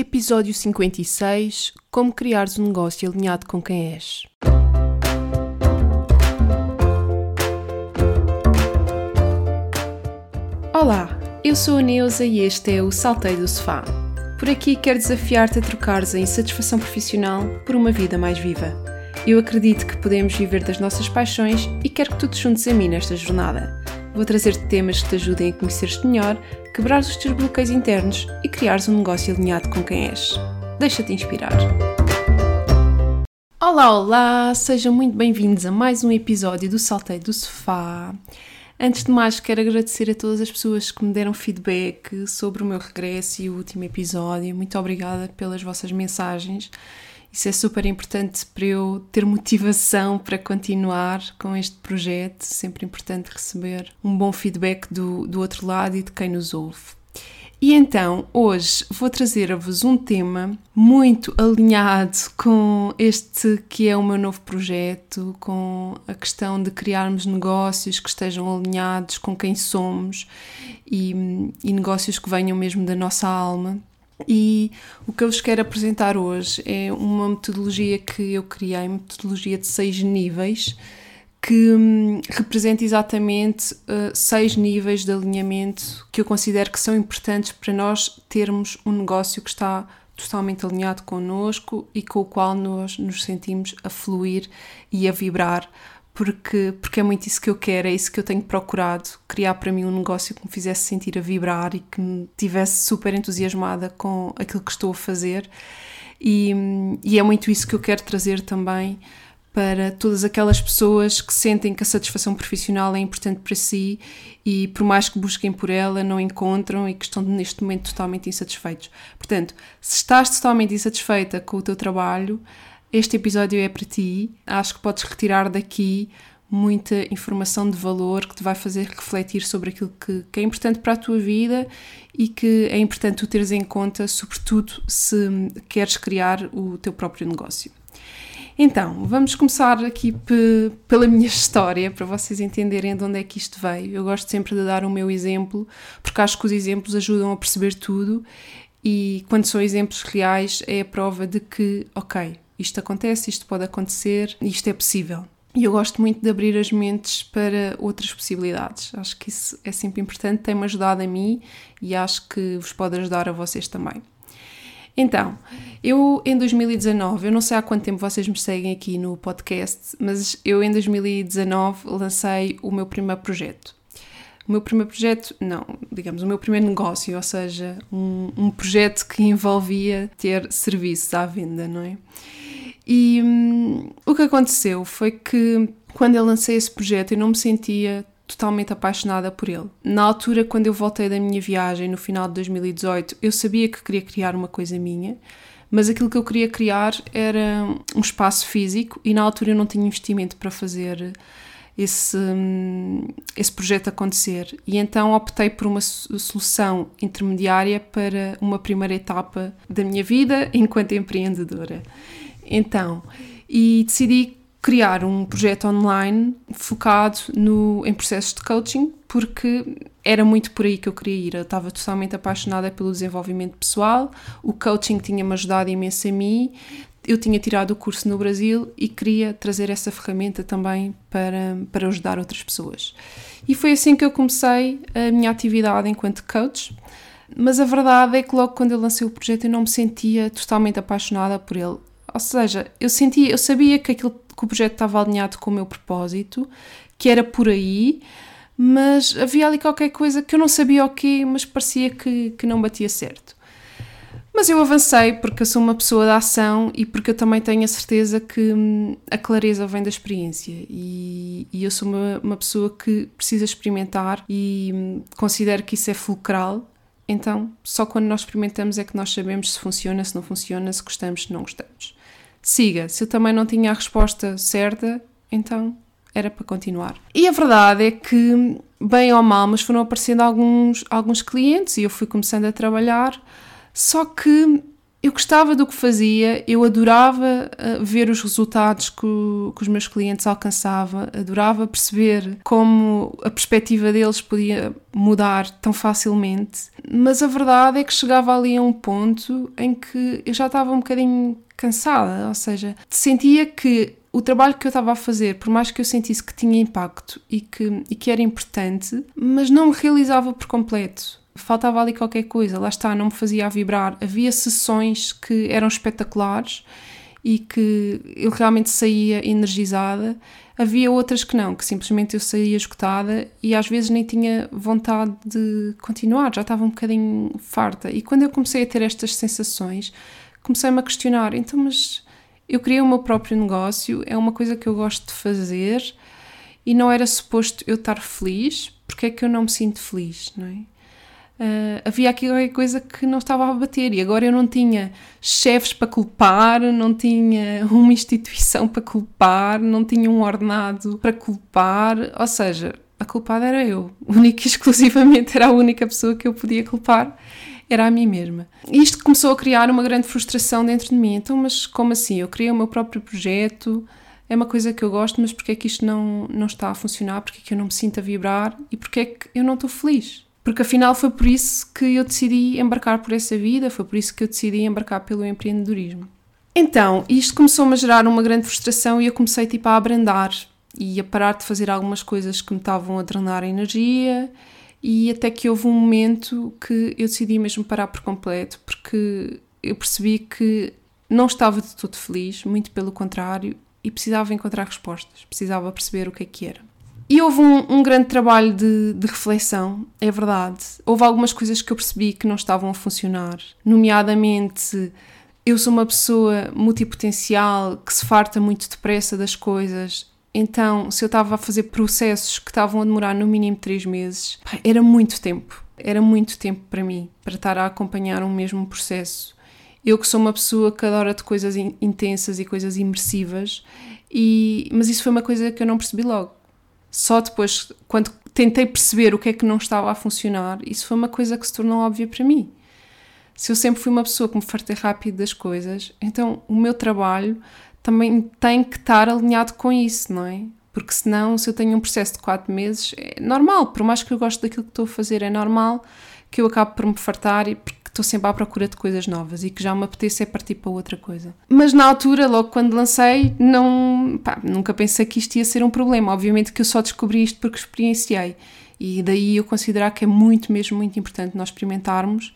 Episódio 56 Como criares um negócio alinhado com quem és. Olá, eu sou a Neuza e este é o Salteio do Sofá. Por aqui quero desafiar-te a trocares a insatisfação profissional por uma vida mais viva. Eu acredito que podemos viver das nossas paixões e quero que tu te juntes a mim nesta jornada. Vou trazer-te temas que te ajudem a conhecer-te melhor, quebrar os teus bloqueios internos e criares um negócio alinhado com quem és. Deixa-te inspirar. Olá, olá! Sejam muito bem-vindos a mais um episódio do Salteio do Sofá. Antes de mais, quero agradecer a todas as pessoas que me deram feedback sobre o meu regresso e o último episódio. Muito obrigada pelas vossas mensagens isso é super importante para eu ter motivação para continuar com este projeto. Sempre importante receber um bom feedback do, do outro lado e de quem nos ouve. E então, hoje vou trazer-vos um tema muito alinhado com este que é o meu novo projeto, com a questão de criarmos negócios que estejam alinhados com quem somos e, e negócios que venham mesmo da nossa alma. E o que eu vos quero apresentar hoje é uma metodologia que eu criei, metodologia de seis níveis, que hum, representa exatamente uh, seis níveis de alinhamento que eu considero que são importantes para nós termos um negócio que está totalmente alinhado connosco e com o qual nós nos sentimos a fluir e a vibrar porque, porque é muito isso que eu quero, é isso que eu tenho procurado, criar para mim um negócio que me fizesse sentir a vibrar e que me tivesse super entusiasmada com aquilo que estou a fazer. E, e é muito isso que eu quero trazer também para todas aquelas pessoas que sentem que a satisfação profissional é importante para si e por mais que busquem por ela, não encontram e que estão neste momento totalmente insatisfeitos. Portanto, se estás totalmente insatisfeita com o teu trabalho, este episódio é para ti. Acho que podes retirar daqui muita informação de valor que te vai fazer refletir sobre aquilo que, que, é importante para a tua vida e que é importante tu teres em conta, sobretudo se queres criar o teu próprio negócio. Então, vamos começar aqui pela minha história, para vocês entenderem de onde é que isto veio. Eu gosto sempre de dar o meu exemplo, porque acho que os exemplos ajudam a perceber tudo e quando são exemplos reais é a prova de que, ok, isto acontece, isto pode acontecer, isto é possível. E eu gosto muito de abrir as mentes para outras possibilidades. Acho que isso é sempre importante, tem-me ajudado a mim e acho que vos pode ajudar a vocês também. Então, eu em 2019, eu não sei há quanto tempo vocês me seguem aqui no podcast, mas eu em 2019 lancei o meu primeiro projeto. O meu primeiro projeto, não, digamos, o meu primeiro negócio, ou seja, um, um projeto que envolvia ter serviços à venda, não é? E hum, o que aconteceu foi que quando eu lancei esse projeto eu não me sentia totalmente apaixonada por ele. Na altura, quando eu voltei da minha viagem no final de 2018, eu sabia que queria criar uma coisa minha, mas aquilo que eu queria criar era um espaço físico e na altura eu não tinha investimento para fazer esse, hum, esse projeto acontecer. E então optei por uma solução intermediária para uma primeira etapa da minha vida enquanto empreendedora. Então, e decidi criar um projeto online focado no, em processos de coaching, porque era muito por aí que eu queria ir. Eu estava totalmente apaixonada pelo desenvolvimento pessoal, o coaching tinha-me ajudado imenso a mim, eu tinha tirado o curso no Brasil e queria trazer essa ferramenta também para, para ajudar outras pessoas. E foi assim que eu comecei a minha atividade enquanto coach. Mas a verdade é que logo quando eu lancei o projeto eu não me sentia totalmente apaixonada por ele. Ou seja, eu sentia, eu sabia que, aquilo, que o projeto estava alinhado com o meu propósito, que era por aí, mas havia ali qualquer coisa que eu não sabia o quê, mas parecia que, que não batia certo. Mas eu avancei porque eu sou uma pessoa da ação e porque eu também tenho a certeza que hum, a clareza vem da experiência e, e eu sou uma, uma, pessoa que precisa experimentar e hum, considero que isso é fulcral. Então, só quando nós experimentamos é que nós sabemos se funciona, se não funciona, se gostamos, se não gostamos siga. Se eu também não tinha a resposta certa, então era para continuar. E a verdade é que, bem ou mal, mas foram aparecendo alguns, alguns clientes e eu fui começando a trabalhar, só que eu gostava do que fazia, eu adorava uh, ver os resultados que, que, os meus clientes alcançavam, adorava perceber como a perspectiva deles podia mudar tão facilmente, mas a verdade é que chegava ali a um ponto em que eu já estava um bocadinho cansada, ou seja, sentia que o trabalho que eu estava a fazer, por mais que eu sentisse que tinha impacto e que, e que era importante, mas não me realizava por completo faltava ali qualquer coisa, lá está, não me fazia vibrar. Havia sessões que eram espetaculares e que eu realmente saía energizada. Havia outras que não, que simplesmente eu saía esgotada e às vezes nem tinha vontade de continuar, já estava um bocadinho farta. E quando eu comecei a ter estas sensações, comecei-me a questionar: então, mas eu criei o meu próprio negócio, é uma coisa que eu gosto de fazer e não era suposto eu estar feliz, porque é que eu não me sinto feliz, não é? Uh, havia aqui qualquer coisa que não estava a bater e agora eu não tinha chefes para culpar, não tinha uma instituição para culpar, não tinha um ordenado para culpar, ou seja, a culpada era eu, única e exclusivamente era a única pessoa que eu podia culpar, era a mim mesma. Isto começou a criar uma grande frustração dentro de mim, então, mas como assim? Eu criei o meu próprio projeto, é uma coisa que eu gosto, mas porque é que isto não, não está a funcionar, porque é que eu não me sinto a vibrar e porque é que eu não estou feliz? porque afinal foi por isso que eu decidi embarcar por essa vida, foi por isso que eu decidi embarcar pelo empreendedorismo. Então, isto começou-me a gerar uma grande frustração e eu comecei tipo a abrandar e a parar de fazer algumas coisas que me estavam a drenar energia e até que houve um momento que eu decidi mesmo parar por completo porque eu percebi que não estava de todo feliz, muito pelo contrário, e precisava encontrar respostas, precisava perceber o que é que era. E houve um, um grande trabalho de, de, reflexão, é verdade. Houve algumas coisas que eu percebi que não estavam a funcionar, nomeadamente eu sou uma pessoa multipotencial que se farta muito depressa das coisas. Então, se eu estava a fazer processos que estavam a demorar no mínimo três meses, era muito tempo. Era muito tempo para mim, para estar a acompanhar um mesmo processo. Eu que sou uma pessoa que adora de coisas intensas e coisas imersivas, e, mas isso foi uma coisa que eu não percebi logo só depois, quando tentei perceber o que é que não estava a funcionar, isso foi uma coisa que se tornou óbvia para mim. Se eu sempre fui uma pessoa que me fartei rápido das coisas, então o meu trabalho também tem que estar alinhado com isso, não é? Porque senão, se eu tenho um processo de 4 meses, é normal, por mais que eu goste daquilo que estou a fazer, é normal que eu acabe por me fartar e estou sempre à procura de coisas novas e que já me apetece é partir para outra coisa. Mas na altura, logo quando lancei, não, pá, nunca pensei que isto ia ser um problema. Obviamente que eu só descobri isto porque experienciei. E daí eu considerar que é muito, mesmo muito importante nós experimentarmos.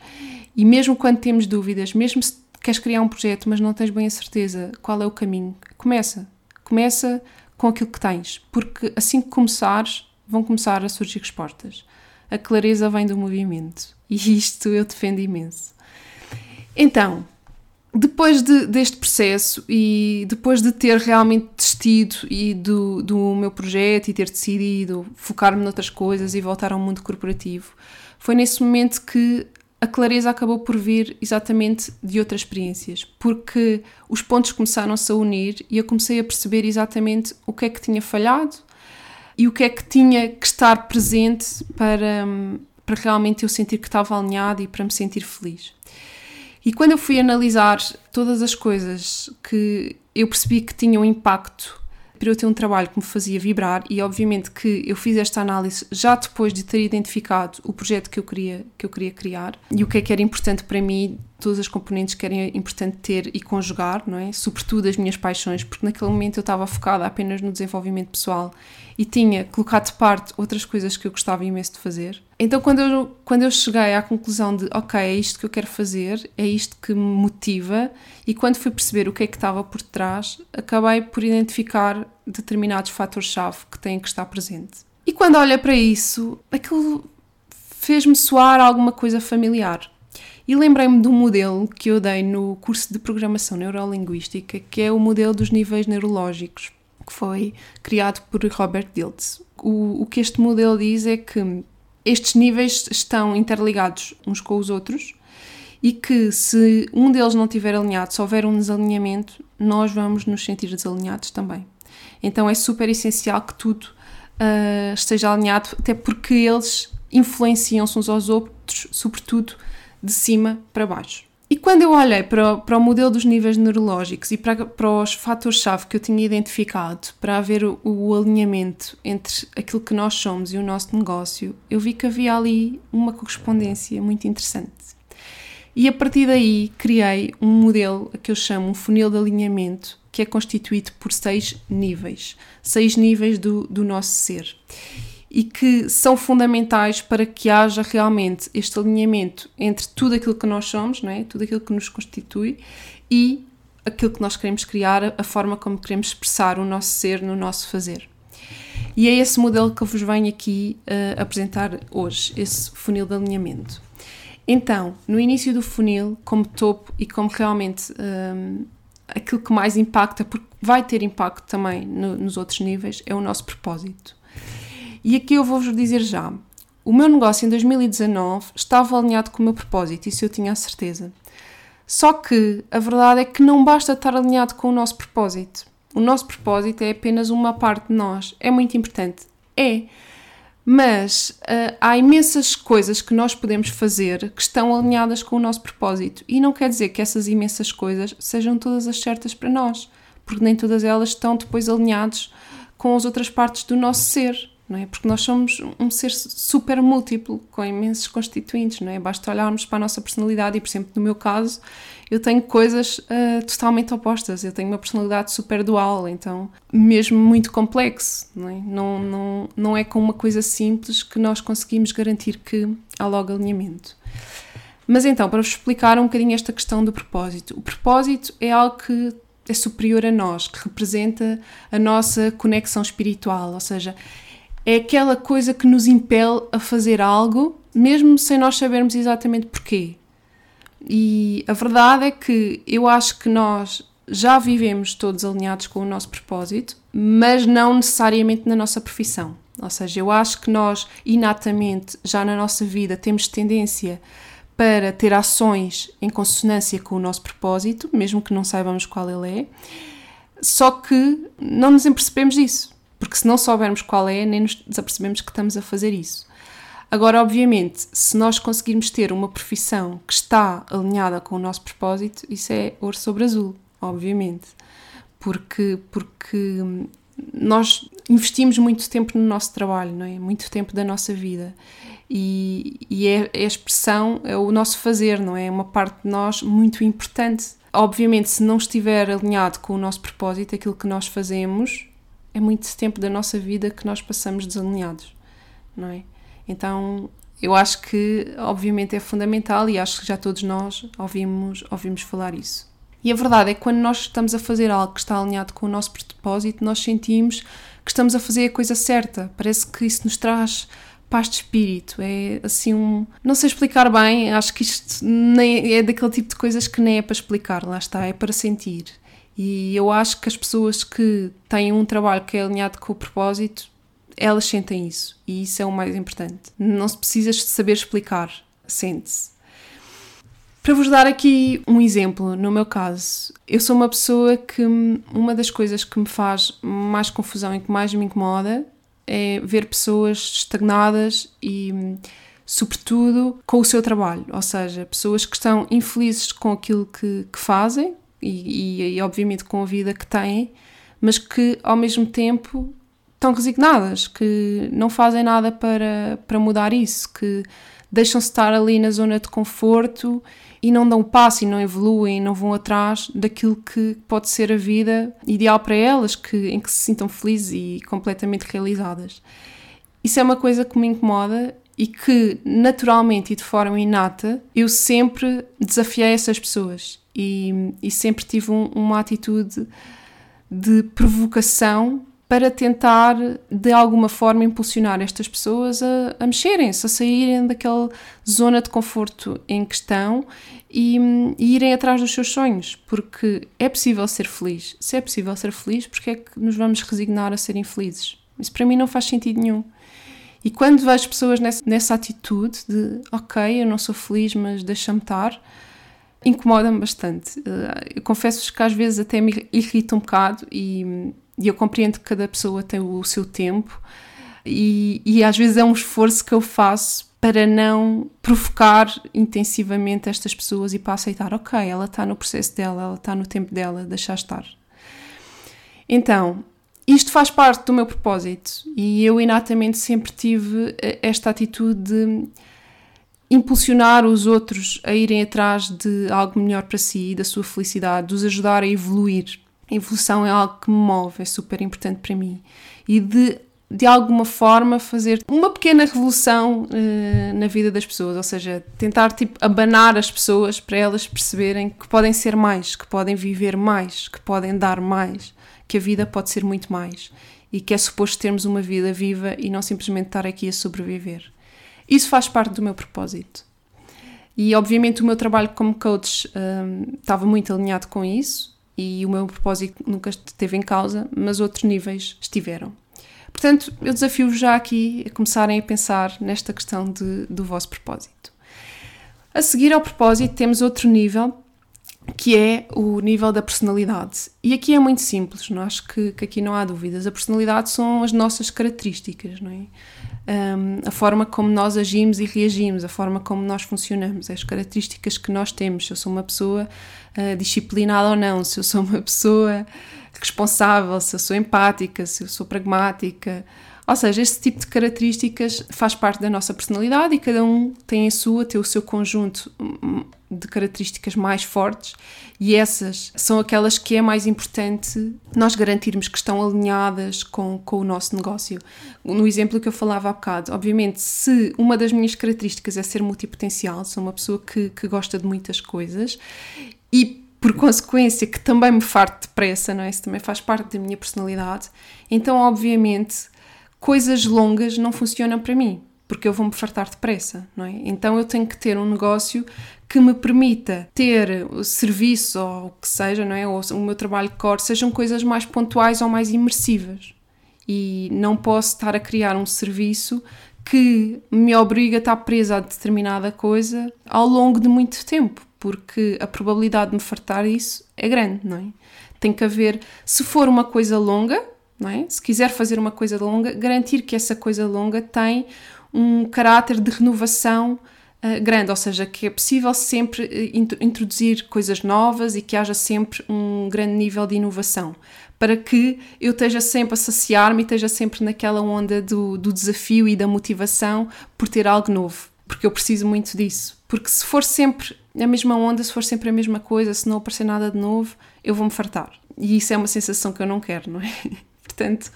E mesmo quando temos dúvidas, mesmo se queres criar um projeto, mas não tens bem a certeza qual é o caminho, começa. Começa com aquilo que tens, porque assim que começares, vão começar a surgir respostas. A clareza vem do movimento. E isto eu defendo imenso. Então, depois de, deste processo e depois de ter realmente desistido e do, do meu projeto e ter decidido focar-me noutras coisas e voltar ao mundo corporativo, foi nesse momento que a clareza acabou por vir exatamente de outras experiências, porque os pontos começaram-se a unir e eu comecei a perceber exatamente o que é que tinha falhado e o que é que tinha que estar presente para, para realmente eu sentir que estava alinhado e para me sentir feliz. E quando eu fui analisar todas as coisas que eu percebi que tinham impacto para eu ter um trabalho que me fazia vibrar, e obviamente que eu fiz esta análise já depois de ter identificado o projeto que eu queria, que eu queria criar e o que é que era importante para mim, todas as componentes que era importante ter e conjugar, não é? Sobretudo as minhas paixões, porque naquele momento eu estava focada apenas no desenvolvimento pessoal e tinha colocado de parte outras coisas que eu gostava imenso de fazer. Então, quando eu, quando eu cheguei à conclusão de, ok, é isto que eu quero fazer, é isto que me motiva, e quando fui perceber o que é que estava por trás, acabei por identificar determinados fatores-chave que têm que estar presente. E quando olhei para isso, aquilo fez-me soar alguma coisa familiar. E lembrei-me de um modelo que eu dei no curso de Programação Neurolinguística, que é o modelo dos níveis neurológicos que foi criado por Robert Diltz. O, o que este modelo diz é que estes níveis estão interligados uns com os outros e que se um deles não estiver alinhado, se houver um desalinhamento, nós vamos nos sentir desalinhados também. Então é super essencial que tudo uh, esteja alinhado, até porque eles influenciam-se uns aos outros, sobretudo de cima para baixo. E quando eu olhei para para o modelo dos níveis neurológicos e para, para os fatores-chave que eu tinha identificado para haver o, o, alinhamento entre aquilo que nós somos e o nosso negócio, eu vi que havia ali uma correspondência muito interessante. E a partir daí criei um modelo que eu chamo um funil de alinhamento, que é constituído por seis níveis, seis níveis do, do nosso ser e que são fundamentais para que haja realmente este alinhamento entre tudo aquilo que nós somos, não é? tudo aquilo que nos constitui e aquilo que nós queremos criar, a forma como queremos expressar o nosso ser no nosso fazer. E é esse modelo que eu vos venho aqui uh, apresentar hoje, esse funil de alinhamento. Então, no início do funil, como topo e como realmente um, eh, aquilo que mais impacta, porque vai ter impacto também no, nos outros níveis, é o nosso propósito. E aqui eu vou-vos dizer já: o meu negócio em 2019 estava alinhado com o meu propósito, isso eu tinha a certeza. Só que a verdade é que não basta estar alinhado com o nosso propósito. O nosso propósito é apenas uma parte de nós. É muito importante. É. Mas uh, há imensas coisas que nós podemos fazer que estão alinhadas com o nosso propósito. E não quer dizer que essas imensas coisas sejam todas as certas para nós, porque nem todas elas estão depois alinhadas com as outras partes do nosso ser não é? Porque nós somos um ser super múltiplo, com imensos constituintes, não é? Basta olharmos para a nossa personalidade e, por exemplo, no meu caso, eu tenho coisas uh, totalmente opostas. Eu tenho uma personalidade super dual, então, mesmo muito complexo, não é? Não, não, não é com uma coisa simples que nós conseguimos garantir que há logo alinhamento. Mas então, para vos explicar um bocadinho esta questão do propósito. O propósito é algo que é superior a nós, que representa a nossa conexão espiritual, ou seja, é aquela coisa que nos impele a fazer algo, mesmo sem nós sabermos exatamente porquê. E a verdade é que eu acho que nós já vivemos todos alinhados com o nosso propósito, mas não necessariamente na nossa profissão. Ou seja, eu acho que nós, inatamente, já na nossa vida, temos tendência para ter ações em consonância com o nosso propósito, mesmo que não saibamos qual ele é, só que não nos apercebemos disso porque se não soubermos qual é, nem nos desapercebemos que estamos a fazer isso. Agora, obviamente, se nós conseguirmos ter uma profissão que está alinhada com o nosso propósito, isso é ouro sobre azul, obviamente. Porque, porque nós investimos muito tempo no nosso trabalho, não é? Muito tempo da nossa vida. E, e é, é a expressão, é o nosso fazer, não é? É uma parte de nós muito importante. Obviamente, se não estiver alinhado com o nosso propósito, aquilo que nós fazemos, é muito tempo da nossa vida que nós passamos desalinhados, não é? Então, eu acho que, obviamente, é fundamental e acho que já todos nós ouvimos, ouvimos falar isso. E a verdade é que quando nós estamos a fazer algo que está alinhado com o nosso propósito, nós sentimos que estamos a fazer a coisa certa. Parece que isso nos traz paz de espírito. É assim um. Não sei explicar bem, acho que isto nem é daquele tipo de coisas que nem é para explicar, lá está, é para sentir. E eu acho que as pessoas que têm um trabalho que é alinhado com o propósito, elas sentem isso. E isso é o mais importante. Não se precisa de saber explicar, sente-se. Para vos dar aqui um exemplo, no meu caso, eu sou uma pessoa que uma das coisas que me faz mais confusão e que mais me incomoda é ver pessoas estagnadas e, sobretudo, com o seu trabalho. Ou seja, pessoas que estão infelizes com aquilo que, que fazem, e, e, e, obviamente com a vida que têm, mas que ao mesmo tempo estão resignadas, que não fazem nada para, para mudar isso, que deixam-se estar ali na zona de conforto e não dão passo e não evoluem, não vão atrás daquilo que pode ser a vida ideal para elas, que, em que se sintam felizes e completamente realizadas. Isso é uma coisa que me incomoda e que naturalmente e de forma inata eu sempre desafiei essas pessoas e, e sempre tive um, uma atitude de provocação para tentar de alguma forma impulsionar estas pessoas a, a mexerem-se, a saírem daquela zona de conforto em que estão e, e, irem atrás dos seus sonhos, porque é possível ser feliz. Se é possível ser feliz, porque é que nos vamos resignar a ser infelizes? Isso para mim não faz sentido nenhum. E quando vejo pessoas nessa, nessa atitude de ok, eu não sou feliz, mas deixa-me estar, incomoda-me bastante. Eh, eu confesso-vos que às vezes até me irrita um bocado e, e eu compreendo que cada pessoa tem o seu tempo e, e às vezes é um esforço que eu faço para não provocar intensivamente estas pessoas e para aceitar, ok, ela está no processo dela, ela está no tempo dela, deixar estar. Então, isto faz parte do meu propósito e eu inatamente sempre tive eh, esta atitude de impulsionar os outros a irem atrás de algo melhor para si, da sua felicidade, de os ajudar a evoluir. A evolução é algo que me move, é super importante para mim. E de de alguma forma fazer uma pequena revolução uh, na vida das pessoas, ou seja, tentar tipo abanar as pessoas para elas perceberem que podem ser mais, que podem viver mais, que podem dar mais, que a vida pode ser muito mais e que é suposto termos uma vida viva e não simplesmente estar aqui a sobreviver. Isso faz parte do meu propósito. E obviamente o meu trabalho como coach um, estava muito alinhado com isso e o meu propósito nunca esteve em causa, mas outros níveis estiveram. Portanto, eu desafio-vos já aqui a começarem a pensar nesta questão de, do vosso propósito. A seguir ao propósito, temos outro nível que é o nível da personalidade. E aqui é muito simples, não acho que, que aqui não há dúvidas. A personalidade são as nossas características, não é? Um, a forma como nós agimos e reagimos, a forma como nós funcionamos, as características que nós temos. Se eu sou uma pessoa uh, disciplinada ou não, se eu sou uma pessoa responsável, se eu sou empática, se eu sou pragmática. Ou seja, esse tipo de características faz parte da nossa personalidade e cada um tem a sua, tem o seu conjunto hum, de características mais fortes e essas são aquelas que é mais importante nós garantirmos que estão alinhadas com, com o nosso negócio. No exemplo que eu falava há bocado, obviamente, se uma das minhas características é ser multipotencial, sou uma pessoa que, que gosta de muitas coisas e por consequência, que também me farto depressa, não é? Isso também faz parte da minha personalidade. Então, obviamente, coisas longas não funcionam para mim, porque eu vou-me fartar depressa, não é? Então, eu tenho que ter um negócio que me permita ter o serviço ou o que seja, não é? Ou o meu trabalho core sejam coisas mais pontuais ou mais imersivas. E não posso estar a criar um serviço que me obriga a estar presa a determinada coisa ao longo de muito tempo, porque a probabilidade de me fartar isso é grande, não é? Tem que haver, se for uma coisa longa, não é? Se quiser fazer uma coisa longa, garantir que essa coisa longa tem um caráter de renovação uh, grande, ou seja, que é possível sempre uh, introduzir coisas novas e que haja sempre um grande nível de inovação, para que eu esteja sempre a saciar-me e esteja sempre naquela onda do, do desafio e da motivação por ter algo novo, porque eu preciso muito disso. Porque se for sempre a mesma onda, se for sempre a mesma coisa, se não aparecer nada de novo, eu vou-me fartar. E isso é uma sensação que eu não quero, não é? Portanto,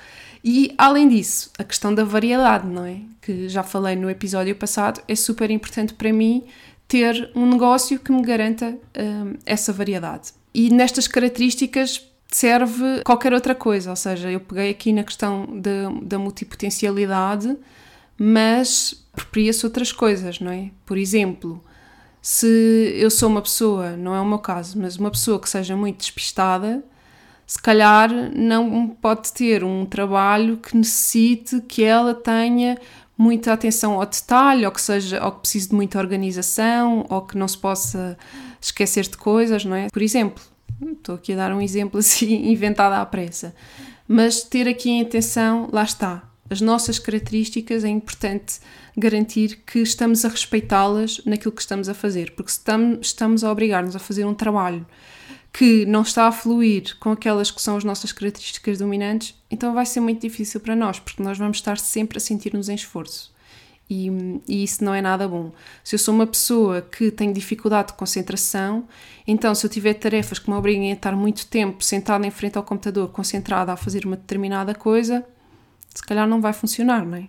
e além disso, a questão da variedade, não é? Que já falei no episódio passado, é super importante para mim ter um negócio que me garanta hum, essa variedade. E nestas características serve qualquer outra coisa, ou seja, eu peguei aqui na questão da, da multipotencialidade, mas apropria-se outras coisas, não é? Por exemplo, se eu sou uma pessoa, não é o meu caso, mas uma pessoa que seja muito despistada, se calhar não pode ter um trabalho que necessite que ela tenha muita atenção ao detalhe, ou que seja, ou que precise de muita organização, ou que não se possa esquecer de coisas, não é? Por exemplo, estou aqui a dar um exemplo assim inventado à pressa, mas ter aqui em atenção, lá está, as nossas características é importante garantir que estamos a respeitá-las naquilo que estamos a fazer, porque se estamos a obrigar-nos a fazer um trabalho que não está a fluir com aquelas que são as nossas características dominantes, então vai ser muito difícil para nós, porque nós vamos estar sempre a sentir-nos em esforço. E, e, isso não é nada bom. Se eu sou uma pessoa que tem dificuldade de concentração, então se eu tiver tarefas que me obriguem a estar muito tempo sentada em frente ao computador, concentrada a fazer uma determinada coisa, se calhar não vai funcionar, não é?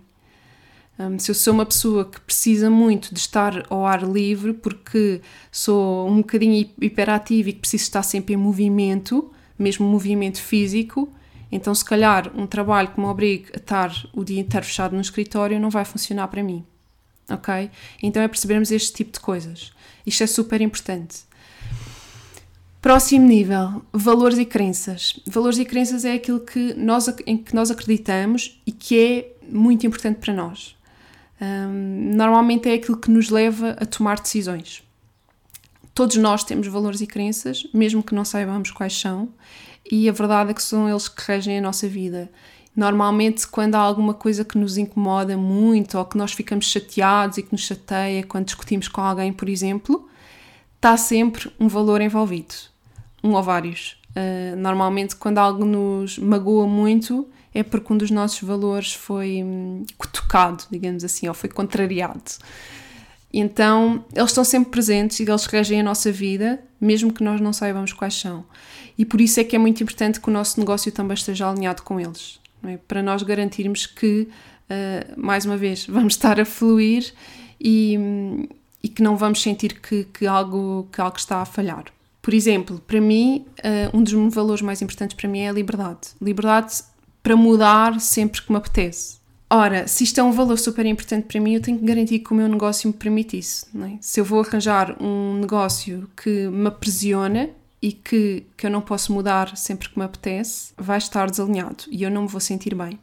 Um, se eu sou uma pessoa que precisa muito de estar ao ar livre porque sou um bocadinho hiperativa e que preciso estar sempre em movimento, mesmo movimento físico, então se calhar um trabalho que me obrigue a estar o dia inteiro fechado no escritório não vai funcionar para mim. Ok? Então é percebermos este tipo de coisas. Isto é super importante. Próximo nível, valores e crenças. Valores e crenças é aquilo que nós, em que nós acreditamos e que é muito importante para nós. Normalmente é aquilo que nos leva a tomar decisões. Todos nós temos valores e crenças, mesmo que não saibamos quais são, e a verdade é que são eles que regem a nossa vida. Normalmente, quando há alguma coisa que nos incomoda muito ou que nós ficamos chateados e que nos chateia quando discutimos com alguém, por exemplo, está sempre um valor envolvido, um ou vários. Uh, normalmente, quando algo nos magoa muito, é porque um dos nossos valores foi hum, tocado, digamos assim, ou foi contrariado. Então, eles estão sempre presentes e eles regem a nossa vida, mesmo que nós não saibamos quais são. E por isso é que é muito importante que o nosso negócio também esteja alinhado com eles, é? para nós garantirmos que, uh, mais uma vez, vamos estar a fluir e, e que não vamos sentir que, que, algo, que algo está a falhar. Por exemplo, para mim, uh, um dos valores mais importantes para mim é a liberdade. Liberdade para mudar sempre que me apetece. Ora, se isto é um valor super importante para mim, eu tenho que garantir que o meu negócio me permite isso. É? Se eu vou arranjar um negócio que me aprisiona e que, que eu não posso mudar sempre que me apetece, vai estar desalinhado e eu não me vou sentir bem.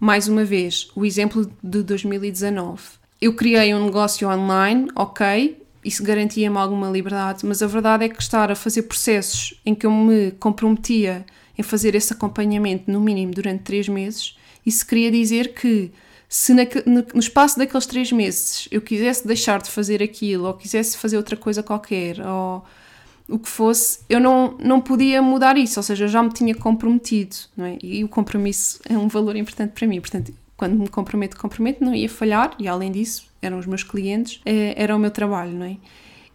Mais uma vez, o exemplo de 2019. Eu criei um negócio online, ok, isso garantia-me alguma liberdade, mas a verdade é que estar a fazer processos em que eu me comprometia em fazer esse acompanhamento no mínimo durante três meses isso queria dizer que se na, no espaço daqueles três meses eu quisesse deixar de fazer aquilo ou quisesse fazer outra coisa qualquer ou o que fosse, eu não, não podia mudar isso, ou seja, eu já me tinha comprometido, não é? E o compromisso é um valor importante para mim, portanto, quando me comprometo, comprometo, não ia falhar, e além disso, eram os meus clientes, eh, era o meu trabalho, não é?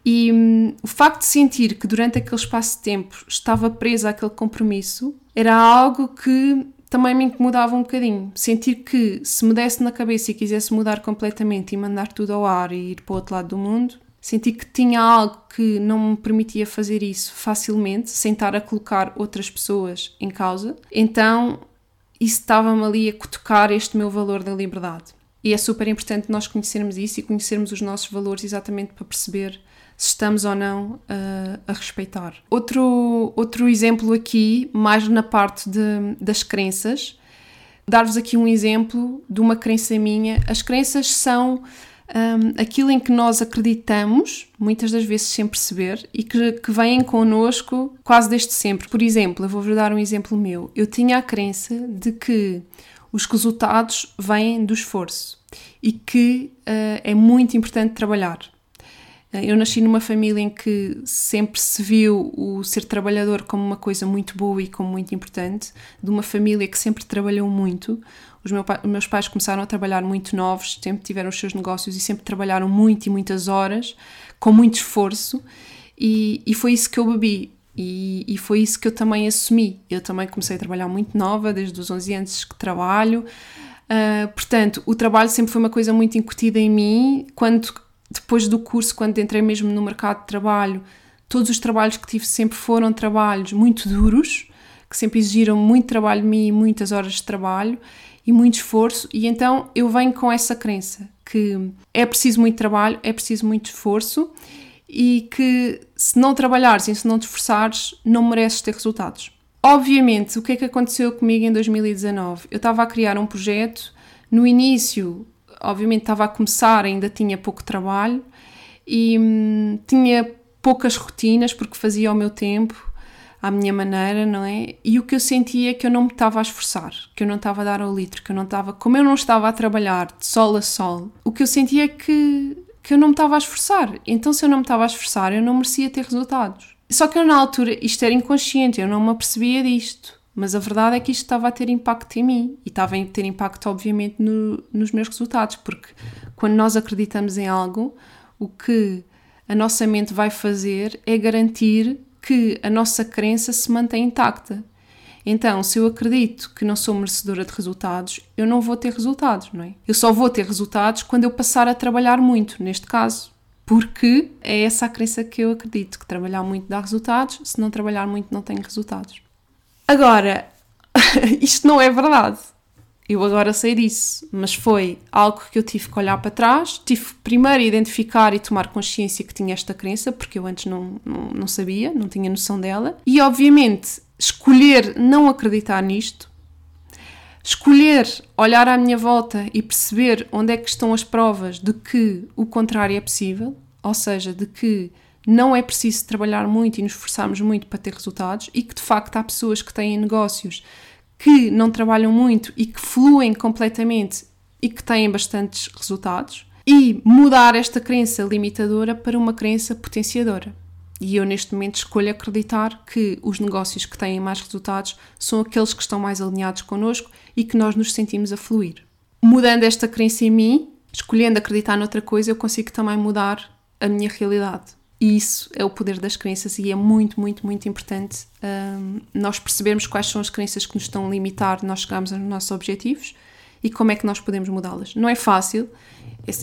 E hum, o facto de sentir que durante aquele espaço de tempo estava presa àquele compromisso era algo que também me incomodava um bocadinho. Sentir que se me desse na cabeça e quisesse mudar completamente e mandar tudo ao ar e ir para o outro lado do mundo, senti que tinha algo que não me permitia fazer isso facilmente, sem estar a colocar outras pessoas em causa. Então, isso estava-me ali a tocar este meu valor da liberdade. E é super importante nós conhecermos isso e conhecermos os nossos valores exatamente para perceber se estamos ou não uh, a respeitar. Outro, outro exemplo aqui, mais na parte de, das crenças, dar-vos aqui um exemplo de uma crença minha. As crenças são um, aquilo em que nós acreditamos, muitas das vezes sem perceber, e que, que vêm connosco quase desde sempre. Por exemplo, eu vou-vos dar um exemplo meu. Eu tinha a crença de que os resultados vêm do esforço e que uh, é muito importante trabalhar. Eu nasci numa família em que sempre se viu o ser trabalhador como uma coisa muito boa e como muito importante, de uma família que sempre trabalhou muito. Os meus pais começaram a trabalhar muito novos, sempre tiveram os seus negócios e sempre trabalharam muito e muitas horas, com muito esforço, e, e foi isso que eu bebi. E, e, foi isso que eu também assumi. Eu também comecei a trabalhar muito nova, desde os 11 anos que trabalho. Uh, portanto, o trabalho sempre foi uma coisa muito incutida em mim. Quando depois do curso, quando entrei mesmo no mercado de trabalho, todos os trabalhos que tive sempre foram trabalhos muito duros, que sempre exigiram muito trabalho de mim e muitas horas de trabalho e muito esforço, e então eu venho com essa crença que é preciso muito trabalho, é preciso muito esforço e que se não trabalhares e se não te esforçares, não mereces ter resultados. Obviamente, o que é que aconteceu comigo em 2019? Eu estava a criar um projeto, no início obviamente estava a começar, ainda tinha pouco trabalho e hum, tinha poucas rotinas porque fazia ao meu tempo, à minha maneira, não é? E o que eu sentia é que eu não me estava a esforçar, que eu não estava a dar ao litro, que eu não estava, como eu não estava a trabalhar de sol a sol, o que eu sentia é que, que eu não me estava a esforçar. Então, se eu não me estava a esforçar, eu não merecia ter resultados. Só que eu, na altura, isto era inconsciente, eu não me apercebia disto. Mas a verdade é que isto estava a ter impacto em mim e estava a ter impacto, obviamente, no, nos meus resultados, porque quando nós acreditamos em algo, o que a nossa mente vai fazer é garantir que a nossa crença se mantém intacta. Então, se eu acredito que não sou merecedora de resultados, eu não vou ter resultados, não é? Eu só vou ter resultados quando eu passar a trabalhar muito, neste caso, porque é essa a crença que eu acredito, que trabalhar muito dá resultados, se não trabalhar muito não tenho resultados. Agora, isto não é verdade. Eu agora sei disso, mas foi algo que eu tive que olhar para trás, tive primeiro identificar e tomar consciência que tinha esta crença, porque eu antes não, não, não sabia, não tinha noção dela, e obviamente escolher não acreditar nisto, escolher olhar à minha volta e perceber onde é que estão as provas de que o contrário é possível, ou seja, de que não é preciso trabalhar muito e nos esforçarmos muito para ter resultados e que de facto há pessoas que têm negócios que não trabalham muito e que fluem completamente e que têm bastantes resultados, e mudar esta crença limitadora para uma crença potenciadora. E eu, neste momento, escolho acreditar que os negócios que têm mais resultados são aqueles que estão mais alinhados connosco e que nós nos sentimos a fluir. Mudando esta crença em mim, escolhendo acreditar noutra coisa, eu consigo também mudar a minha realidade. E isso é o poder das crenças e é muito, muito, muito importante um, nós percebermos quais são as crenças que nos estão a limitar nós chegarmos aos nossos objetivos e como é que nós podemos mudá-las. Não é fácil,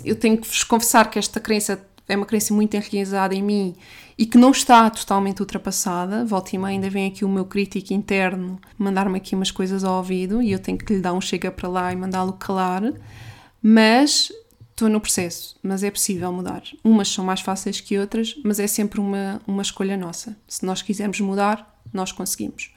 eu tenho que vos confessar que esta crença é uma crença muito enraizada em mim e que não está totalmente ultrapassada. Volta e meia ainda vem aqui o meu crítico interno mandar-me aqui umas coisas ao ouvido e eu tenho que lhe dar um chega para lá e mandá-lo calar. Mas estou no processo, mas é possível mudar. Umas são mais fáceis que outras, mas é sempre uma, uma escolha nossa. Se nós quisermos mudar, nós conseguimos.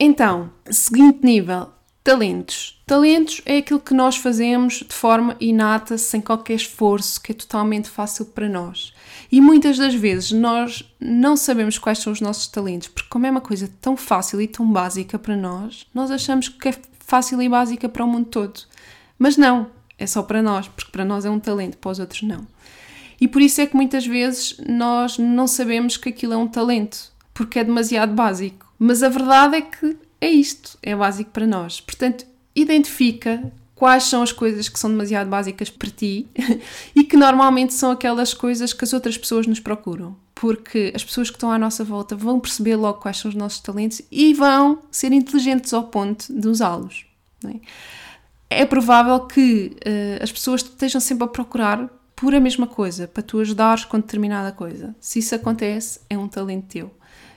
Então, seguinte nível, talentos. Talentos é aquilo que nós fazemos de forma inata, sem qualquer esforço, que é totalmente fácil para nós. E muitas das vezes nós não sabemos quais são os nossos talentos, porque como é uma coisa tão fácil e tão básica para nós, nós achamos que é fácil e básica para o mundo todo. Mas não, é só para nós, porque para nós é um talento, para os outros não. E por isso é que muitas vezes nós não sabemos que aquilo é um talento, porque é demasiado básico. Mas a verdade é que é isto, é básico para nós. Portanto, identifica quais são as coisas que são demasiado básicas para ti e que normalmente são aquelas coisas que as outras pessoas nos procuram. Porque as pessoas que estão à nossa volta vão perceber logo quais são os nossos talentos e vão ser inteligentes ao ponto de usá-los. É? É provável que uh, as pessoas estejam sempre a procurar por a mesma coisa, para tu ajudares com determinada coisa. Se isso acontece, é um talento teu.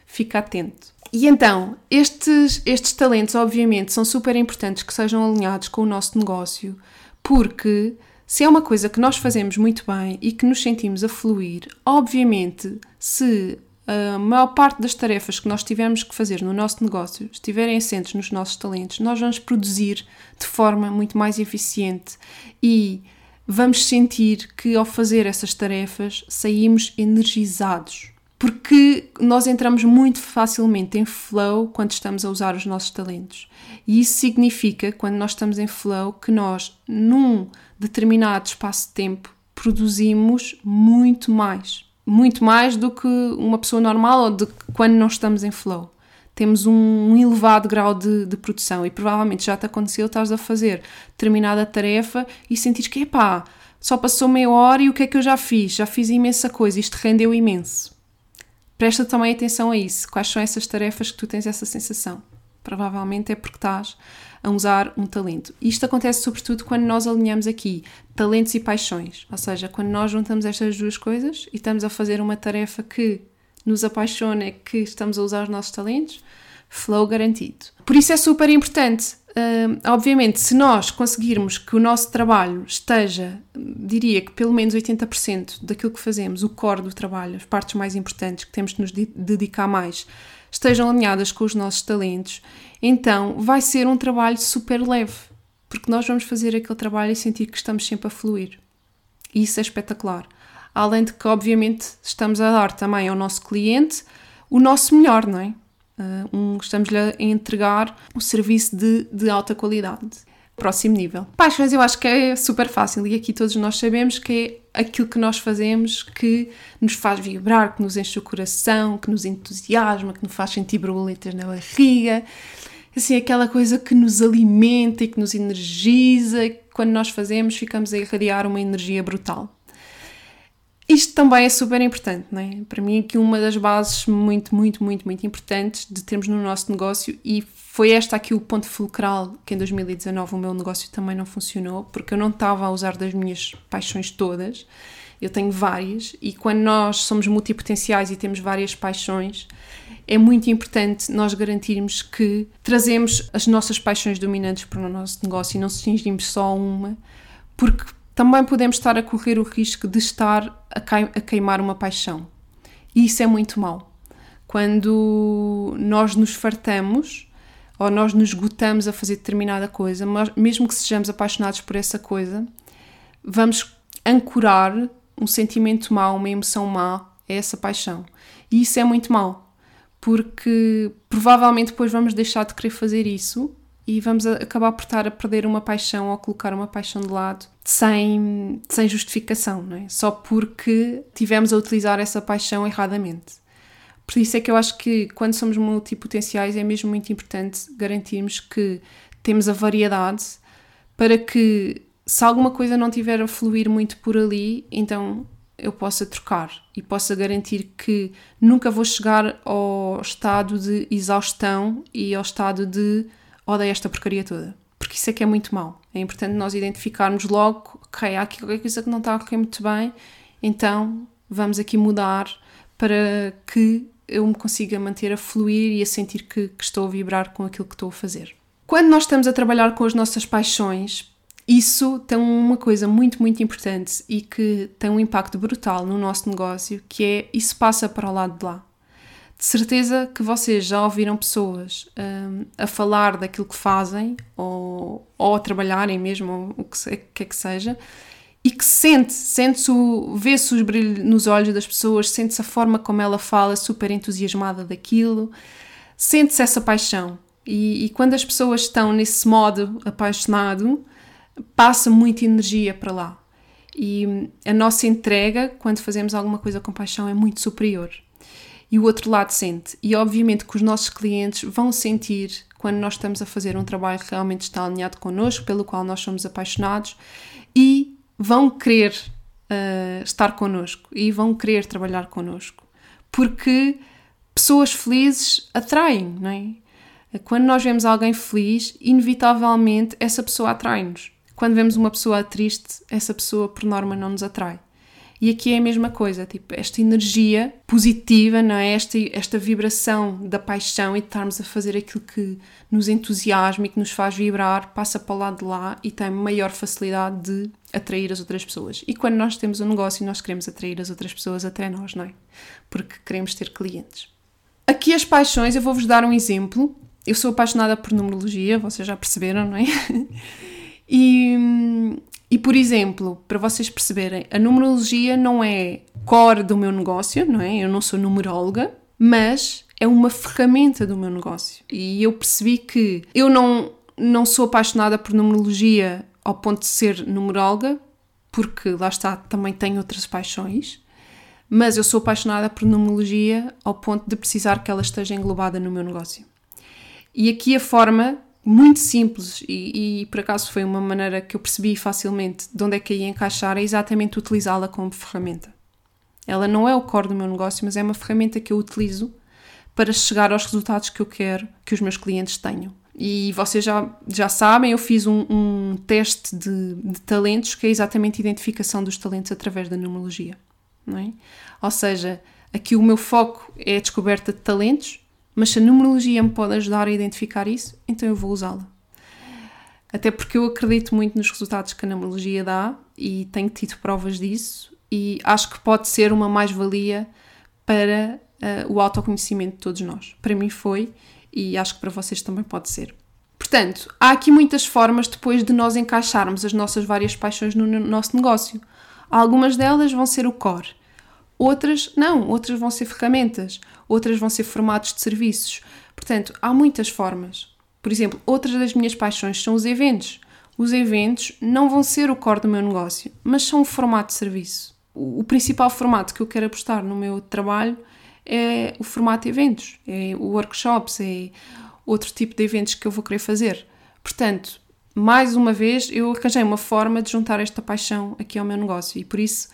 Fica atento. E então, estes, estes talentos, obviamente, são super importantes que sejam alinhados com o nosso negócio, porque se é uma coisa que nós fazemos muito bem e que nos sentimos a fluir, obviamente, se a maior parte das tarefas que nós tivermos que fazer no nosso negócio estiverem assentes nos nossos talentos, nós vamos produzir de forma muito mais eficiente e vamos sentir que ao fazer essas tarefas saímos energizados. Porque nós entramos muito facilmente em flow quando estamos a usar os nossos talentos. E isso significa, quando nós estamos em flow, que nós, num determinado espaço de tempo, produzimos muito mais muito mais do que uma pessoa normal ou de quando não estamos em flow. Temos um, um elevado grau de, de, produção e provavelmente já te aconteceu, estás a fazer determinada tarefa e sentires que, epá, só passou meia hora e o que é que eu já fiz? Já fiz imensa coisa, isto rendeu imenso. Presta também atenção a isso. Quais são essas tarefas que tu tens essa sensação? Provavelmente é porque estás a usar um talento. Isto acontece sobretudo quando nós alinhamos aqui talentos e paixões, ou seja, quando nós juntamos estas duas coisas e estamos a fazer uma tarefa que nos apaixona, que estamos a usar os nossos talentos, flow garantido. Por isso é super importante. Uh, obviamente, se nós conseguirmos que o nosso trabalho esteja, diria que pelo menos 80% daquilo que fazemos, o core do trabalho, as partes mais importantes que temos de nos dedicar mais, estejam alinhadas com os nossos talentos, então vai ser um trabalho super leve, porque nós vamos fazer aquele trabalho e sentir que estamos sempre a fluir. E isso é espetacular. Além de que, obviamente, estamos a dar também ao nosso cliente o nosso melhor, não é? Uh, um, estamos-lhe a entregar um serviço de, de alta qualidade. Próximo nível. Paixões eu acho que é super fácil e aqui todos nós sabemos que é aquilo que nós fazemos que nos faz vibrar, que nos enche o coração, que nos entusiasma, que nos faz sentir borboletas na barriga assim, aquela coisa que nos alimenta e que nos energiza, quando nós fazemos ficamos a irradiar uma energia brutal. Isto também é super importante, não é? Para mim, aqui uma das bases muito, muito, muito, muito importantes de termos no nosso negócio e foi esta aqui o ponto fulcral que em 2019 o meu negócio também não funcionou, porque eu não estava a usar das minhas paixões todas. Eu tenho várias e quando nós somos multipotenciais e temos várias paixões, é muito importante nós garantirmos que trazemos as nossas paixões dominantes para o nosso negócio e não cingimos só a uma, porque também podemos estar a correr o risco de estar a queimar uma paixão. E isso é muito mau. Quando nós nos fartamos ou nós nos esgotamos a fazer determinada coisa, mesmo que sejamos apaixonados por essa coisa, vamos ancorar um sentimento mau, uma emoção má a essa paixão. E isso é muito mau porque provavelmente depois vamos deixar de querer fazer isso e vamos acabar por estar a perder uma paixão ou colocar uma paixão de lado sem, sem justificação, não é? Só porque tivemos a utilizar essa paixão erradamente. Por isso é que eu acho que quando somos multipotenciais é mesmo muito importante garantirmos que temos a variedade para que se alguma coisa não tiver a fluir muito por ali, então eu possa trocar e possa garantir que nunca vou chegar ao estado de exaustão e ao estado de odeio esta porcaria toda. Porque isso é que é muito mau. É importante nós identificarmos logo, ok, há aqui qualquer coisa que não está a muito bem, então vamos aqui mudar para que eu me consiga manter a fluir e a sentir que, que estou a vibrar com aquilo que estou a fazer. Quando nós estamos a trabalhar com as nossas paixões, isso tem uma coisa muito, muito importante e que tem um impacto brutal no nosso negócio, que é isso passa para o lado de lá. De certeza que vocês já ouviram pessoas um, a falar daquilo que fazem ou, ou a trabalharem mesmo, o que quer que seja, e que sente, sente-se, vê-se os brilhos nos olhos das pessoas, sente-se a forma como ela fala, super entusiasmada daquilo, sente-se essa paixão. E, e, quando as pessoas estão nesse modo apaixonado, passa muita energia para lá. E a nossa entrega, quando fazemos alguma coisa com paixão, é muito superior e o outro lado sente. E obviamente que os nossos clientes vão sentir quando nós estamos a fazer um trabalho que realmente está alinhado connosco, pelo qual nós somos apaixonados e vão querer uh, estar connosco e vão querer trabalhar connosco. Porque pessoas felizes atraem, não é? Quando nós vemos alguém feliz, inevitavelmente essa pessoa atrai-nos. Quando vemos uma pessoa triste, essa pessoa por norma não nos atrai. E aqui é a mesma coisa, tipo, esta energia positiva, não é? Esta, esta vibração da paixão e de estarmos a fazer aquilo que nos entusiasma e que nos faz vibrar, passa para o lado de lá e tem maior facilidade de atrair as outras pessoas. E quando nós temos um negócio, nós queremos atrair as outras pessoas até nós, não é? Porque queremos ter clientes. Aqui as paixões, eu vou-vos dar um exemplo. Eu sou apaixonada por numerologia, vocês já perceberam, não é? e e, por exemplo, para vocês perceberem, a numerologia não é core do meu negócio, não é? Eu não sou numeróloga, mas é uma ferramenta do meu negócio. E eu percebi que eu não, não sou apaixonada por numerologia ao ponto de ser numeróloga, porque lá está, também tenho outras paixões, mas eu sou apaixonada por numerologia ao ponto de precisar que ela esteja englobada no meu negócio. E aqui a forma muito simples e, e, por acaso foi uma maneira que eu percebi facilmente de onde é que ia encaixar é exatamente utilizá-la como ferramenta. Ela não é o core do meu negócio, mas é uma ferramenta que eu utilizo para chegar aos resultados que eu quero que os meus clientes tenham. E vocês já, já sabem, eu fiz um, um teste de, de, talentos que é exatamente a identificação dos talentos através da numerologia. Não é? Ou seja, aqui o meu foco é a descoberta de talentos mas se a numerologia me pode ajudar a identificar isso, então eu vou usá-la. Até porque eu acredito muito nos resultados que a numerologia dá e tenho tido provas disso e acho que pode ser uma mais-valia para uh, o autoconhecimento de todos nós. Para mim foi e acho que para vocês também pode ser. Portanto, há aqui muitas formas depois de nós encaixarmos as nossas várias paixões no nosso negócio. Algumas delas vão ser o core, outras não, outras vão ser ferramentas, outras vão ser formatos de serviços. Portanto, há muitas formas. Por exemplo, outras das minhas paixões são os eventos. Os eventos não vão ser o core do meu negócio, mas são um formato de serviço. O, principal formato que eu quero apostar no meu trabalho é o formato de eventos, é workshops, é outro tipo de eventos que eu vou querer fazer. Portanto, mais uma vez, eu arranjei uma forma de juntar esta paixão aqui ao meu negócio e por isso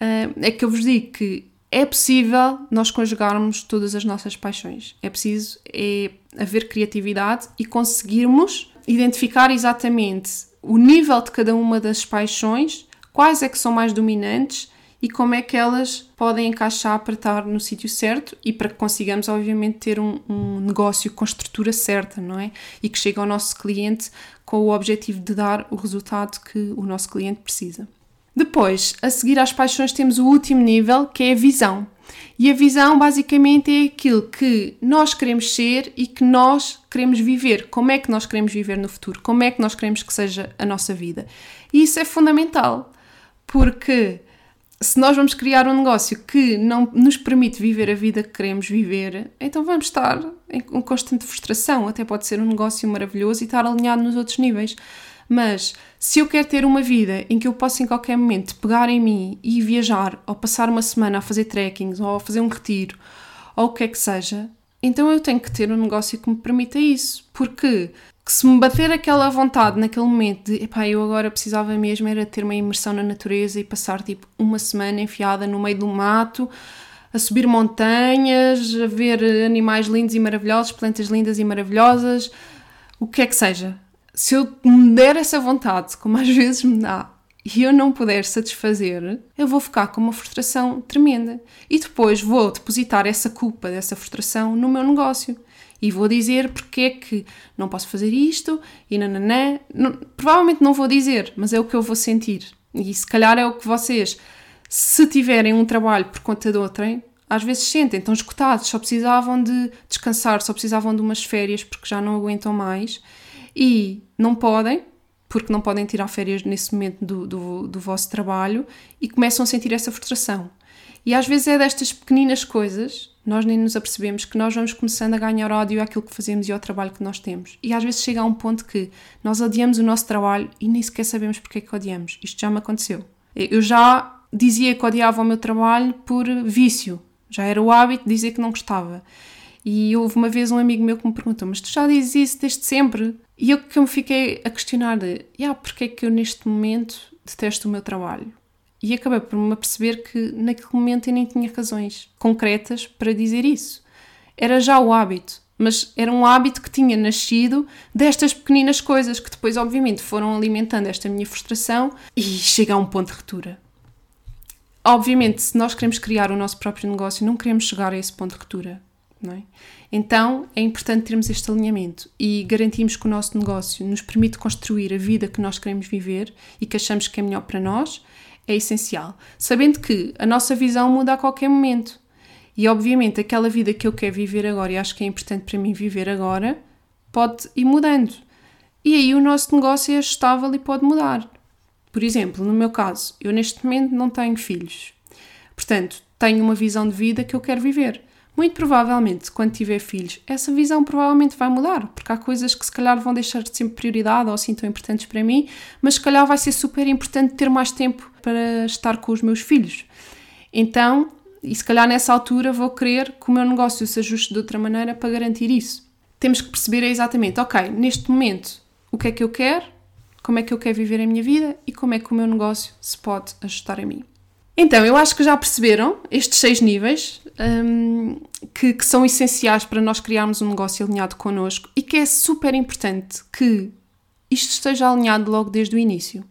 é que eu vos digo que é possível nós conjugarmos todas as nossas paixões. É preciso é haver criatividade e conseguirmos identificar exatamente o nível de cada uma das paixões, quais é que são mais dominantes e como é que elas podem encaixar para estar no sítio certo e para que consigamos, obviamente, ter um, um, negócio com estrutura certa, não é? E que chegue ao nosso cliente com o objetivo de dar o resultado que o nosso cliente precisa. Depois, a seguir às paixões, temos o último nível, que é a visão. E a visão basicamente é aquilo que nós queremos ser e que nós queremos viver. Como é que nós queremos viver no futuro? Como é que nós queremos que seja a nossa vida? E isso é fundamental, porque se nós vamos criar um negócio que não nos permite viver a vida que queremos viver, então vamos estar em constante frustração. Até pode ser um negócio maravilhoso e estar alinhado nos outros níveis. Mas se eu quero ter uma vida em que eu possa em qualquer momento pegar em mim e viajar, ou passar uma semana a fazer trekkings, ou a fazer um retiro, ou o que é que seja, então eu tenho que ter um negócio que me permita isso. Porque que se me bater aquela vontade naquele momento de epá, eu agora precisava mesmo era ter uma imersão na natureza e passar tipo uma semana enfiada no meio do mato, a subir montanhas, a ver animais lindos e maravilhosos, plantas lindas e maravilhosas, o que é que seja. Se eu me der essa vontade, como às vezes me dá, e eu não puder satisfazer, eu vou ficar com uma frustração tremenda. E depois vou depositar essa culpa dessa frustração no meu negócio e vou dizer porque é que não posso fazer isto e nananã. Não, provavelmente não vou dizer, mas é o que eu vou sentir. E se calhar é o que vocês, se tiverem um trabalho por conta de outrem, às vezes sentem, estão escutados, só precisavam de descansar, só precisavam de umas férias porque já não aguentam mais e não podem, porque não podem tirar férias nesse momento do, do, do vosso trabalho e começam a sentir essa frustração. E às vezes é destas pequeninas coisas, nós nem nos apercebemos que nós vamos começando a ganhar ódio àquilo que fazemos e ao trabalho que nós temos. E às vezes chega a um ponto que nós odiamos o nosso trabalho e nem sequer sabemos porque é que odiamos. Isto já me aconteceu. Eu já dizia que odiava o meu trabalho por vício. Já era o hábito de dizer que não gostava. E houve uma vez um amigo meu que me perguntou: Mas tu já dizes isso desde sempre? E eu que me fiquei a questionar de: yeah, porque é que eu neste momento detesto o meu trabalho? E acabei por me perceber que naquele momento eu nem tinha razões concretas para dizer isso. Era já o hábito, mas era um hábito que tinha nascido destas pequeninas coisas que depois, obviamente, foram alimentando esta minha frustração e chega a um ponto de ruptura. Obviamente, se nós queremos criar o nosso próprio negócio, não queremos chegar a esse ponto de ruptura. É? Então é importante termos este alinhamento e garantirmos que o nosso negócio nos permite construir a vida que nós queremos viver e que achamos que é melhor para nós é essencial, sabendo que a nossa visão muda a qualquer momento. E obviamente aquela vida que eu quero viver agora e acho que é importante para mim viver agora pode ir mudando. E aí o nosso negócio é ajustável e pode mudar. Por exemplo, no meu caso, eu neste momento não tenho filhos. Portanto, tenho uma visão de vida que eu quero viver. Muito provavelmente, quando tiver filhos, essa visão provavelmente vai mudar, porque há coisas que se calhar vão deixar de ser prioridade ou assim tão importantes para mim, mas se calhar vai ser super importante ter mais tempo para estar com os meus filhos. Então, e se calhar nessa altura vou querer que o meu negócio se ajuste de outra maneira para garantir isso. Temos que perceber exatamente, ok, neste momento, o que é que eu quero, como é que eu quero viver a minha vida e como é que o meu negócio se pode ajustar a mim. Então, eu acho que já perceberam estes seis níveis um, que, que, são essenciais para nós criarmos um negócio alinhado connosco e que é super importante que isto esteja alinhado logo desde o início.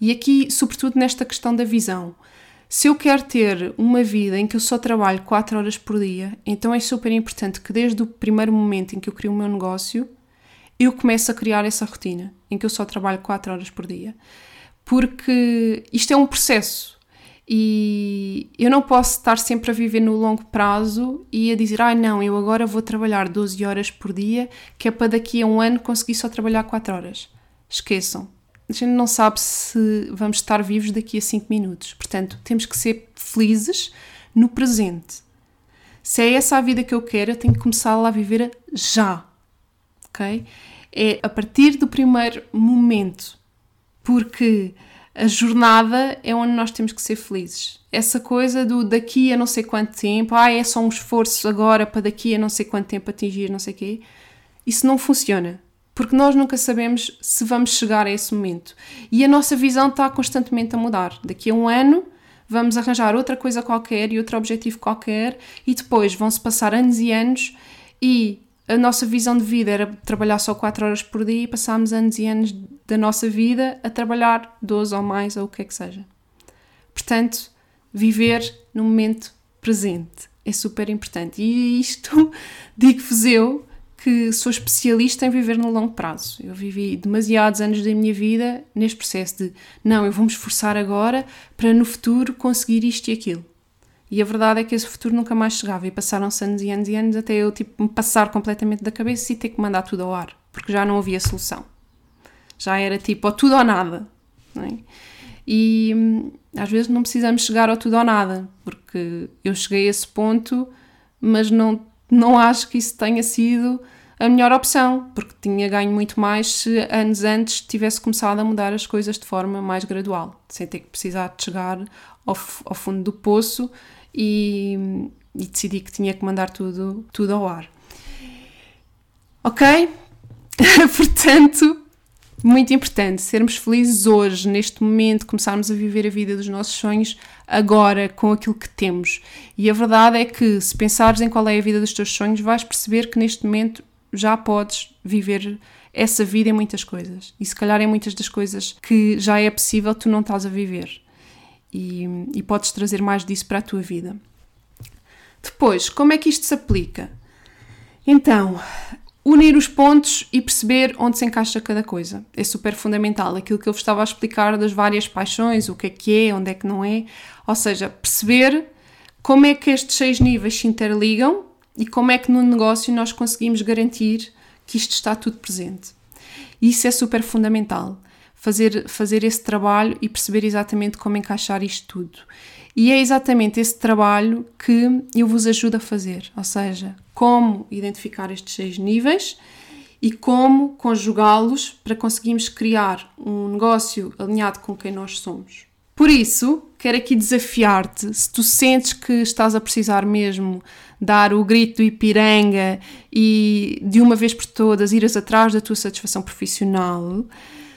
E aqui, sobretudo nesta questão da visão. Se eu quero ter uma vida em que eu só trabalho 4 horas por dia, então é super importante que desde o primeiro momento em que eu crio o meu negócio, eu comece a criar essa rotina em que eu só trabalho 4 horas por dia. Porque isto é um processo e eu não posso estar sempre a viver no longo prazo e a dizer, ai ah, não, eu agora vou trabalhar 12 horas por dia, que é para daqui a um ano conseguir só trabalhar 4 horas. Esqueçam, a gente não sabe se vamos estar vivos daqui a 5 minutos. Portanto, temos que ser felizes no presente. Se é essa a vida que eu quero, eu tenho que começar lá a viver já. Ok? É a partir do primeiro momento. Porque a jornada é onde nós temos que ser felizes. Essa coisa do daqui a não sei quanto tempo, ah, é só um esforço agora para daqui a não sei quanto tempo atingir não sei o quê, isso não funciona porque nós nunca sabemos se vamos chegar a esse momento. E a nossa visão está constantemente a mudar. Daqui a um ano vamos arranjar outra coisa qualquer e outro objetivo qualquer, e depois vão-se passar anos e anos e a nossa visão de vida era trabalhar só 4 horas por dia e passámos anos e anos da nossa vida a trabalhar 12 ou mais ou o que é que seja. Portanto, viver no momento presente é super importante. E isto digo-vos eu que sou especialista em viver no longo prazo. Eu vivi demasiados anos da minha vida neste processo de não, eu vou me esforçar agora para no futuro conseguir isto e aquilo. E a verdade é que esse futuro nunca mais chegava e passaram-se anos e anos e anos até eu tipo, me passar completamente da cabeça e ter que mandar tudo ao ar, porque já não havia solução. Já era tipo ou tudo ou nada. É? e hum, às vezes não precisamos chegar ao tudo ou nada, porque eu cheguei a esse ponto, mas não, não acho que isso tenha sido a melhor opção, porque tinha ganho muito mais se anos antes tivesse começado a mudar as coisas de forma mais gradual, sem ter que precisar de chegar ao, ao fundo do poço e, e decidi que tinha que mandar tudo, tudo ao ar. Ok? Portanto, muito importante sermos felizes hoje, neste momento, começarmos a viver a vida dos nossos sonhos agora, com aquilo que temos. E a verdade é que, se pensares em qual é a vida dos teus sonhos, vais perceber que neste momento já podes viver essa vida em muitas coisas. E se calhar em muitas das coisas que já é possível, tu não estás a viver. E, e podes trazer mais disso para a tua vida. Depois, como é que isto se aplica? Então, unir os pontos e perceber onde se encaixa cada coisa. É super fundamental. Aquilo que eu vos estava a explicar das várias paixões, o que é que é, onde é que não é. Ou seja, perceber como é que estes seis níveis se interligam e como é que no negócio nós conseguimos garantir que isto está tudo presente. Isso é super fundamental. Fazer, fazer esse trabalho e perceber exatamente como encaixar isto tudo. E é exatamente esse trabalho que eu vos ajudo a fazer, ou seja, como identificar estes seis níveis e como conjugá-los para conseguirmos criar um negócio alinhado com quem nós somos. Por isso, quero aqui desafiar-te, se tu sentes que estás a precisar mesmo dar o grito do Ipiranga e de uma vez por todas ires atrás da tua satisfação profissional,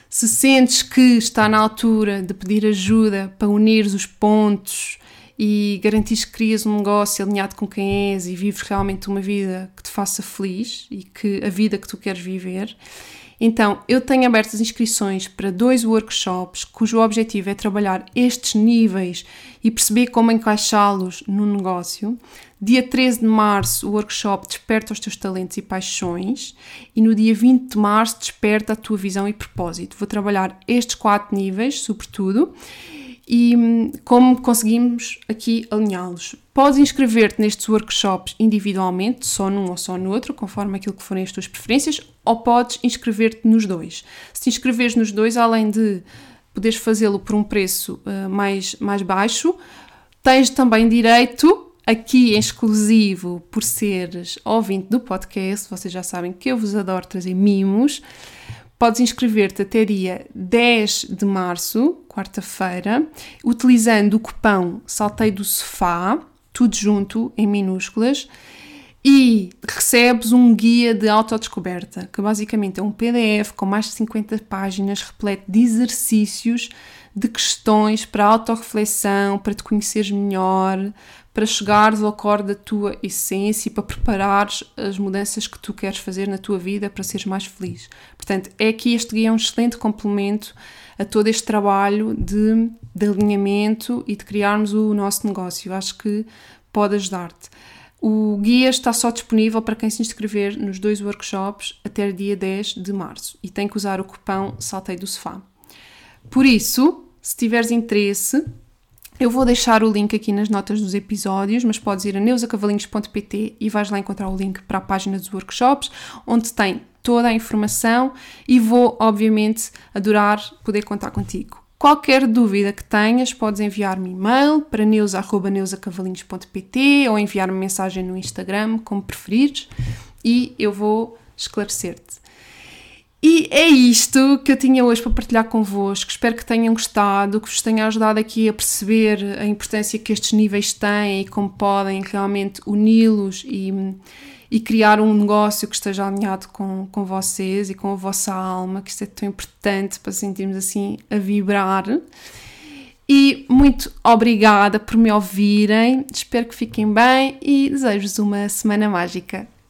se sentes que está na altura de pedir ajuda para unir os pontos e garantir que crias um negócio alinhado com quem és e vives realmente uma vida que te faça feliz e que a vida que tu queres viver, então eu tenho abertas inscrições para dois workshops cujo objetivo é trabalhar estes níveis e perceber como encaixá-los no negócio. Dia 13 de março, o workshop Desperta os teus talentos e paixões, e no dia 20 de março, Desperta a tua visão e propósito. Vou trabalhar estes quatro níveis, sobretudo, e hum, como conseguimos aqui alinhá-los. Podes inscrever-te nestes workshops individualmente, só num ou só no outro, conforme aquilo que forem as tuas preferências, ou podes inscrever-te nos dois. Se te inscreveres nos dois, além de poderes fazê-lo por um preço uh, mais, mais baixo, tens também direito aqui em exclusivo por seres ouvinte do podcast, vocês já sabem que eu vos adoro trazer mimos. Podes inscrever-te até dia 10 de março, quarta-feira, utilizando o cupão Saltei do Sofá, tudo junto em minúsculas, e recebes um guia de autodescoberta, que basicamente é um PDF com mais de 50 páginas repleto de exercícios, de questões para autorreflexão, para te conheceres melhor, para chegares ao core da tua essência e para preparares as mudanças que tu queres fazer na tua vida para seres mais feliz. Portanto, é aqui este guia é um excelente complemento a todo este trabalho de, de alinhamento e de criarmos o nosso negócio. Acho que pode ajudar-te. O guia está só disponível para quem se inscrever nos dois workshops até dia 10 de março e tem que usar o cupão Saltei do Sofá. Por isso, se tiveres interesse, eu vou deixar o link aqui nas notas dos episódios, mas podes ir a neusacavalinhos.pt e vais lá encontrar o link para a página dos workshops, onde tem toda a informação e vou, obviamente, adorar poder contar contigo. Qualquer dúvida que tenhas, podes enviar-me e-mail para neusa.neusacavalinhos.pt ou enviar-me mensagem no Instagram, como preferires, e eu vou esclarecer-te. E é isto que eu tinha hoje para partilhar convosco. Espero que tenham gostado, que vos tenha ajudado aqui a perceber a importância que estes níveis têm e como podem realmente uni-los e, e criar um negócio que esteja alinhado com, com vocês e com a vossa alma, que isto é tão importante para sentirmos assim a vibrar. E muito obrigada por me ouvirem, espero que fiquem bem e desejo-vos uma semana mágica.